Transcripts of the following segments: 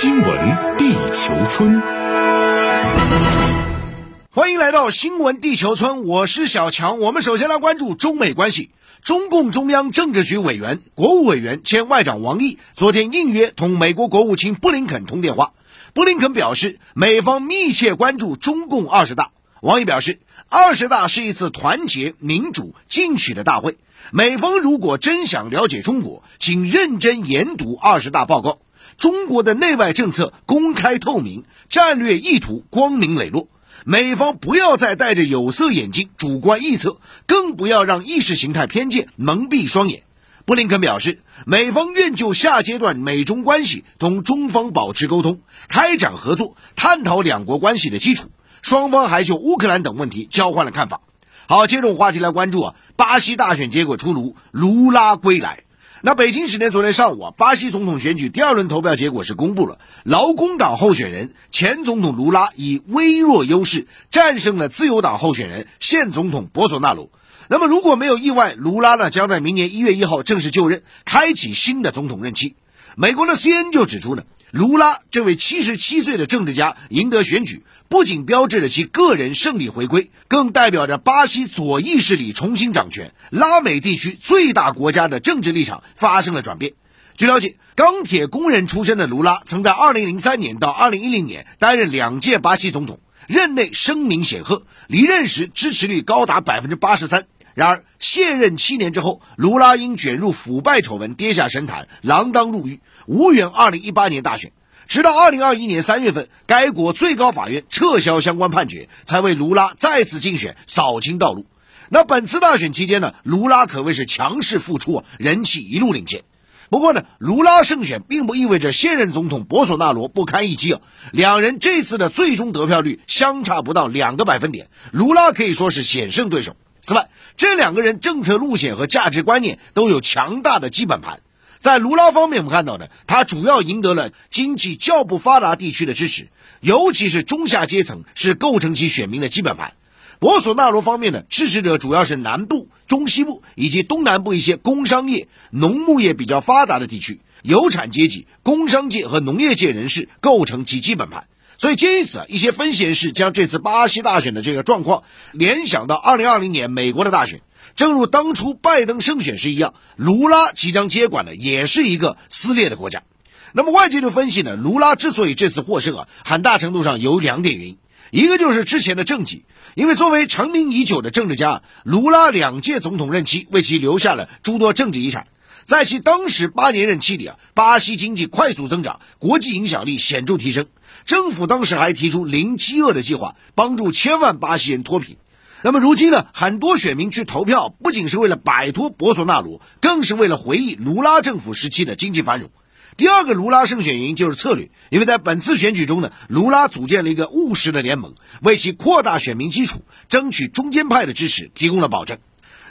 新闻地球村，欢迎来到新闻地球村，我是小强。我们首先来关注中美关系。中共中央政治局委员、国务委员兼外长王毅昨天应约同美国国务卿布林肯通电话。布林肯表示，美方密切关注中共二十大。王毅表示，二十大是一次团结、民主、进取的大会。美方如果真想了解中国，请认真研读二十大报告。中国的内外政策公开透明，战略意图光明磊落。美方不要再戴着有色眼镜主观臆测，更不要让意识形态偏见蒙蔽双眼。布林肯表示，美方愿就下阶段美中关系同中方保持沟通，开展合作，探讨两国关系的基础。双方还就乌克兰等问题交换了看法。好，接着话题来关注啊，巴西大选结果出炉，卢拉归来。那北京时间昨天上午啊，巴西总统选举第二轮投票结果是公布了，劳工党候选人前总统卢拉以微弱优势战胜了自由党候选人现总统博索纳罗。那么如果没有意外，卢拉呢将在明年一月一号正式就任，开启新的总统任期。美国的 CNN 就指出呢。卢拉这位七十七岁的政治家赢得选举，不仅标志着其个人胜利回归，更代表着巴西左翼势力重新掌权，拉美地区最大国家的政治立场发生了转变。据了解，钢铁工人出身的卢拉曾在二零零三年到二零一零年担任两届巴西总统，任内声名显赫，离任时支持率高达百分之八十三。然而，卸任七年之后，卢拉因卷入腐败丑闻跌下神坛，锒铛入狱，无缘二零一八年大选。直到二零二一年三月份，该国最高法院撤销相关判决，才为卢拉再次竞选扫清道路。那本次大选期间呢，卢拉可谓是强势复出啊，人气一路领先。不过呢，卢拉胜选并不意味着现任总统博索纳罗不堪一击啊。两人这次的最终得票率相差不到两个百分点，卢拉可以说是险胜对手。此外，这两个人政策路线和价值观念都有强大的基本盘。在卢拉方面，我们看到的，他主要赢得了经济较不发达地区的支持，尤其是中下阶层是构成其选民的基本盘。博索纳罗方面呢，支持者主要是南部、中西部以及东南部一些工商业、农牧业比较发达的地区，有产阶级、工商界和农业界人士构成其基本盘。所以，鉴于此，一些分析人士将这次巴西大选的这个状况联想到2020年美国的大选。正如当初拜登胜选时一样，卢拉即将接管的也是一个撕裂的国家。那么，外界就分析呢，卢拉之所以这次获胜啊，很大程度上有两点原因：一个就是之前的政绩，因为作为成名已久的政治家，卢拉两届总统任期为其留下了诸多政治遗产。在其当时八年任期里啊，巴西经济快速增长，国际影响力显著提升。政府当时还提出零饥饿的计划，帮助千万巴西人脱贫。那么如今呢，很多选民去投票，不仅是为了摆脱博索纳罗，更是为了回忆卢拉政府时期的经济繁荣。第二个卢拉胜选原因就是策略，因为在本次选举中呢，卢拉组建了一个务实的联盟，为其扩大选民基础、争取中间派的支持提供了保证。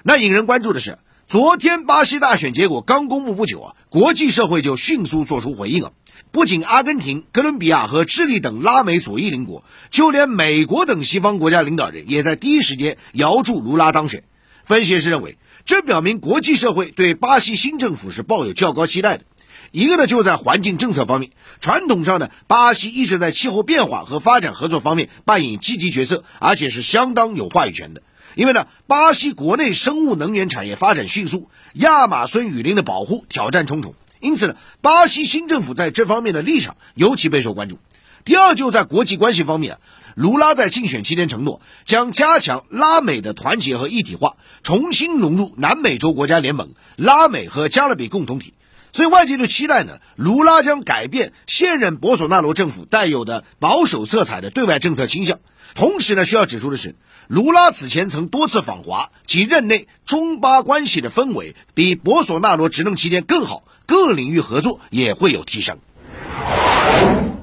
那引人关注的是。昨天巴西大选结果刚公布不久啊，国际社会就迅速做出回应啊。不仅阿根廷、哥伦比亚和智利等拉美左翼邻国，就连美国等西方国家领导人也在第一时间摇住卢拉当选。分析师认为，这表明国际社会对巴西新政府是抱有较高期待的。一个呢，就在环境政策方面，传统上呢，巴西一直在气候变化和发展合作方面扮演积极角色，而且是相当有话语权的。因为呢，巴西国内生物能源产业发展迅速，亚马孙雨林的保护挑战重重，因此呢，巴西新政府在这方面的立场尤其备受关注。第二，就在国际关系方面，卢拉在竞选期间承诺将加强拉美的团结和一体化，重新融入南美洲国家联盟、拉美和加勒比共同体。所以外界就期待呢，卢拉将改变现任博索纳罗政府带有的保守色彩的对外政策倾向。同时呢，需要指出的是。卢拉此前曾多次访华，及任内中巴关系的氛围比博索纳罗执政期间更好，各领域合作也会有提升。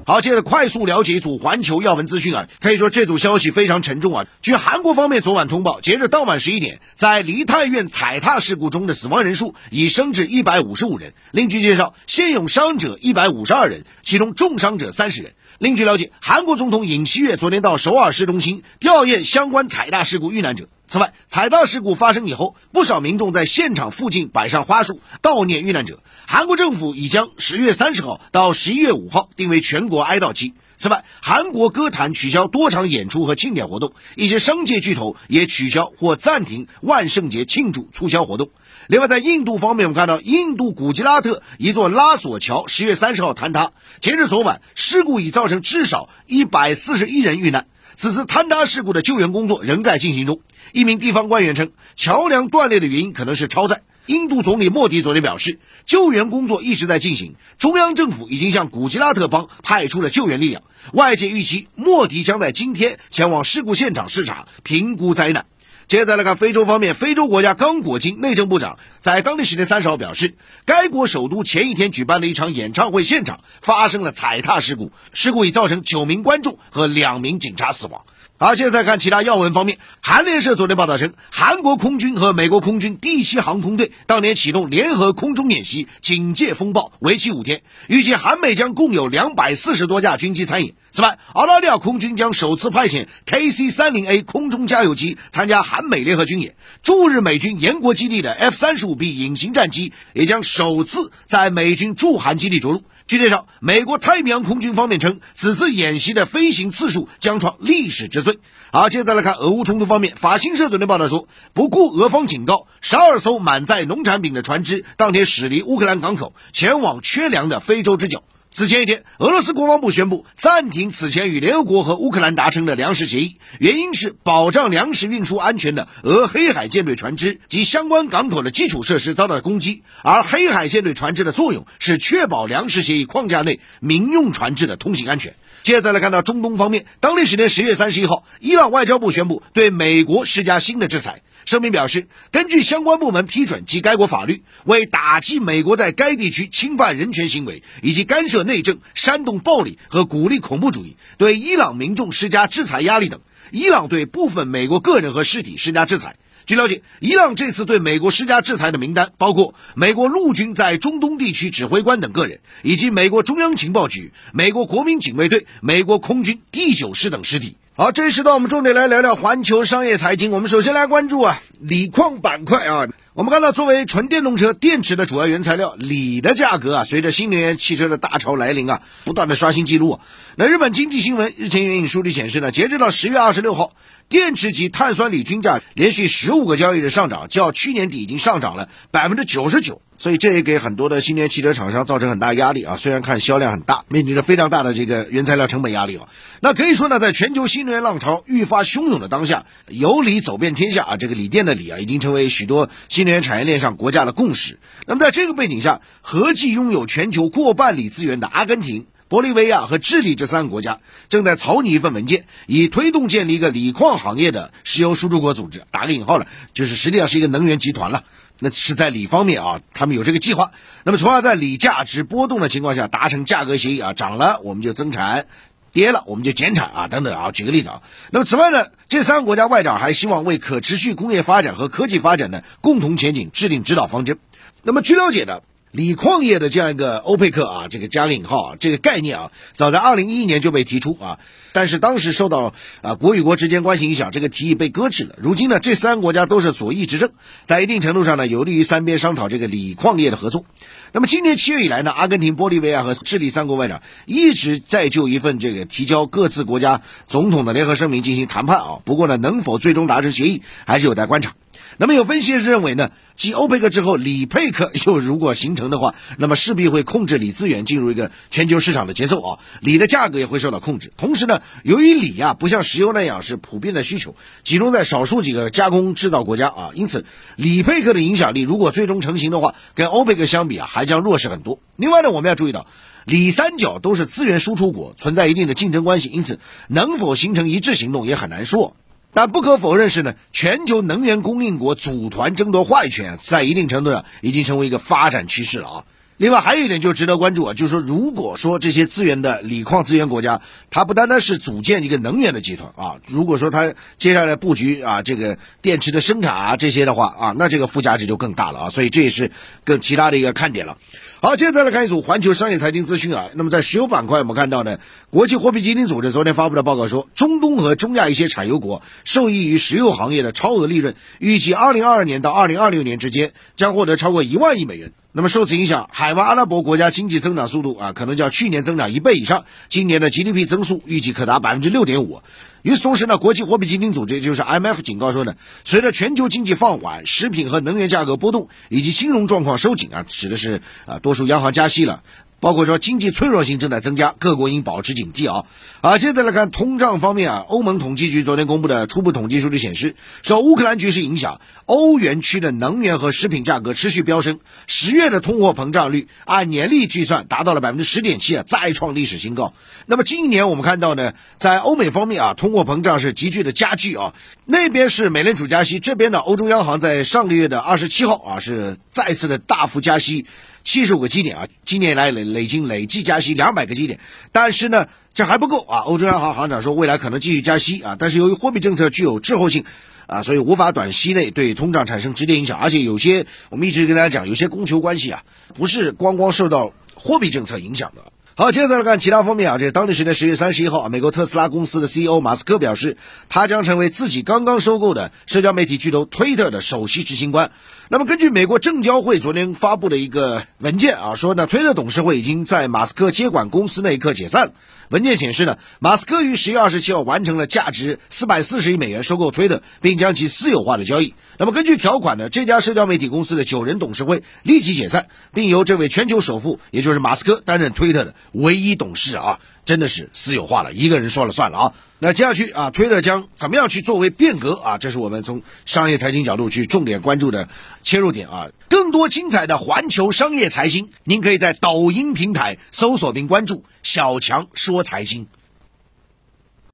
好，接着快速了解一组环球要闻资讯啊，可以说这组消息非常沉重啊。据韩国方面昨晚通报，截至当晚十一点，在梨泰院踩踏事故中的死亡人数已升至一百五十五人。另据介绍，现有伤者一百五十二人，其中重伤者三十人。另据了解，韩国总统尹锡悦昨天到首尔市中心吊唁相关踩踏事故遇难者。此外，踩踏事故发生以后，不少民众在现场附近摆上花束悼念遇难者。韩国政府已将十月三十号到十一月五号定为全国哀悼期。此外，韩国歌坛取消多场演出和庆典活动，一些商界巨头也取消或暂停万圣节庆祝促销活动。另外，在印度方面，我们看到印度古吉拉特一座拉索桥十月三十号坍塌，截至昨晚，事故已造成至少一百四十一人遇难。此次坍塌事故的救援工作仍在进行中。一名地方官员称，桥梁断裂的原因可能是超载。印度总理莫迪昨天表示，救援工作一直在进行，中央政府已经向古吉拉特邦派出了救援力量。外界预期，莫迪将在今天前往事故现场视察，评估灾难。接着来看非洲方面，非洲国家刚果金内政部长在当地时间三十号表示，该国首都前一天举办的一场演唱会现场发生了踩踏事故，事故已造成九名观众和两名警察死亡。好，现在看其他要闻方面。韩联社昨天报道称，韩国空军和美国空军第七航空队当年启动联合空中演习“警戒风暴”，为期五天，预计韩美将共有两百四十多架军机参演。此外，澳大利亚空军将首次派遣 KC 三零 A 空中加油机参加韩美联合军演。驻日美军延国基地的 F 三十五 B 隐形战机也将首次在美军驻韩基地着陆。据介绍，美国太平洋空军方面称，此次演习的飞行次数将创历史之最。好，接下来看俄乌冲突方面。法新社昨天报道说，不顾俄方警告，十二艘满载农产品的船只当天驶离乌克兰港口，前往缺粮的非洲之角。此前一天，俄罗斯国防部宣布暂停此前与联合国和乌克兰达成的粮食协议，原因是保障粮食运输安全的俄黑海舰队船只及相关港口的基础设施遭到了攻击，而黑海舰队船只的作用是确保粮食协议框架内民用船只的通行安全。接着来看到中东方面，当地时间十月三十一号，伊朗外交部宣布对美国施加新的制裁。声明表示，根据相关部门批准及该国法律，为打击美国在该地区侵犯人权行为，以及干涉内政、煽动暴力和鼓励恐怖主义，对伊朗民众施加制裁压力等。伊朗对部分美国个人和实体施加制裁。据了解，伊朗这次对美国施加制裁的名单包括美国陆军在中东地区指挥官等个人，以及美国中央情报局、美国国民警卫队、美国空军第九师等实体。好，这一时段我们重点来聊聊环球商业财经。我们首先来关注啊，锂矿板块啊。我们看到，作为纯电动车电池的主要原材料，锂的价格啊，随着新能源汽车的大潮来临啊，不断的刷新记录。那日本经济新闻日前援引数据显示呢，截止到十月二十六号，电池及碳酸锂均价连续十五个交易日上涨，较去年底已经上涨了百分之九十九。所以这也给很多的新能源汽车厂商造成很大压力啊。虽然看销量很大，面临着非常大的这个原材料成本压力啊。那可以说呢，在全球新能源浪潮愈发汹涌的当下，有理走遍天下啊，这个锂电的锂啊，已经成为许多新能源产业链上国家的共识。那么在这个背景下，合计拥有全球过半锂资源的阿根廷、玻利维亚和智利这三个国家，正在草拟一份文件，以推动建立一个锂矿行业的石油输出国组织。打个引号了，就是实际上是一个能源集团了。那是在锂方面啊，他们有这个计划。那么，从而在锂价值波动的情况下达成价格协议啊，涨了我们就增产，跌了我们就减产啊，等等啊。举个例子啊，那么此外呢，这三个国家外长还希望为可持续工业发展和科技发展的共同前景制定指导方针。那么，据了解呢。锂矿业的这样一个欧佩克啊，这个加个引号啊，这个概念啊，早在二零一一年就被提出啊，但是当时受到啊国与国之间关系影响，这个提议被搁置了。如今呢，这三个国家都是左翼执政，在一定程度上呢，有利于三边商讨这个锂矿业的合作。那么今年七月以来呢，阿根廷、玻利维亚和智利三国外长一直在就一份这个提交各自国家总统的联合声明进行谈判啊。不过呢，能否最终达成协议，还是有待观察。那么有分析师认为呢，继欧佩克之后，锂佩克 又如果形成的话，那么势必会控制锂资源进入一个全球市场的节奏啊，锂的价格也会受到控制。同时呢，由于锂啊不像石油那样是普遍的需求，集中在少数几个加工制造国家啊，因此锂佩克的影响力如果最终成型的话，跟欧佩克相比啊，还将弱势很多。另外呢，我们要注意到，锂三角都是资源输出国，存在一定的竞争关系，因此能否形成一致行动也很难说。但不可否认是呢，全球能源供应国组团争夺话语权，在一定程度上已经成为一个发展趋势了啊。另外还有一点就值得关注啊，就是说，如果说这些资源的锂矿资源国家，它不单单是组建一个能源的集团啊，如果说它接下来布局啊这个电池的生产啊这些的话啊，那这个附加值就更大了啊。所以这也是更其他的一个看点了。好，接着再来看一组环球商业财经资讯啊。那么在石油板块，我们看到呢，国际货币基金组织昨天发布的报告说，中东和中亚一些产油国受益于石油行业的超额利润，预计2022年到2026年之间将获得超过一万亿美元。那么受此影响，海湾阿拉伯国家经济增长速度啊，可能较去年增长一倍以上。今年的 GDP 增速预计可达百分之六点五。与此同时呢，国际货币基金组织也就是 IMF 警告说呢，随着全球经济放缓、食品和能源价格波动以及金融状况收紧啊，指的是啊，多数央行加息了。包括说经济脆弱性正在增加，各国应保持警惕啊！啊，接着来看通胀方面啊，欧盟统计局昨天公布的初步统计数据显示，受乌克兰局势影响，欧元区的能源和食品价格持续飙升，十月的通货膨胀率按年率计算达到了百分之十点七啊，再创历史新高。那么今年我们看到呢，在欧美方面啊，通货膨胀是急剧的加剧啊，那边是美联储加息，这边呢，欧洲央行在上个月的二十七号啊，是再次的大幅加息。七十五个基点啊，今年以来累累计累计加息两百个基点，但是呢，这还不够啊。欧洲央行行长说，未来可能继续加息啊，但是由于货币政策具有滞后性啊，所以无法短期内对通胀产生直接影响。而且有些我们一直跟大家讲，有些供求关系啊，不是光光受到货币政策影响的。好，接着再来看其他方面啊，这当地时间十月三十一号，美国特斯拉公司的 CEO 马斯克表示，他将成为自己刚刚收购的社交媒体巨头推特的首席执行官。那么，根据美国证交会昨天发布的一个文件啊，说呢，推特董事会已经在马斯克接管公司那一刻解散。文件显示呢，马斯克于十月二十七号完成了价值四百四十亿美元收购推特，并将其私有化的交易。那么，根据条款呢，这家社交媒体公司的九人董事会立即解散，并由这位全球首富，也就是马斯克担任推特的唯一董事啊。真的是私有化了，一个人说了算了啊！那接下去啊，推特将怎么样去作为变革啊？这是我们从商业财经角度去重点关注的切入点啊！更多精彩的环球商业财经，您可以在抖音平台搜索并关注“小强说财经”。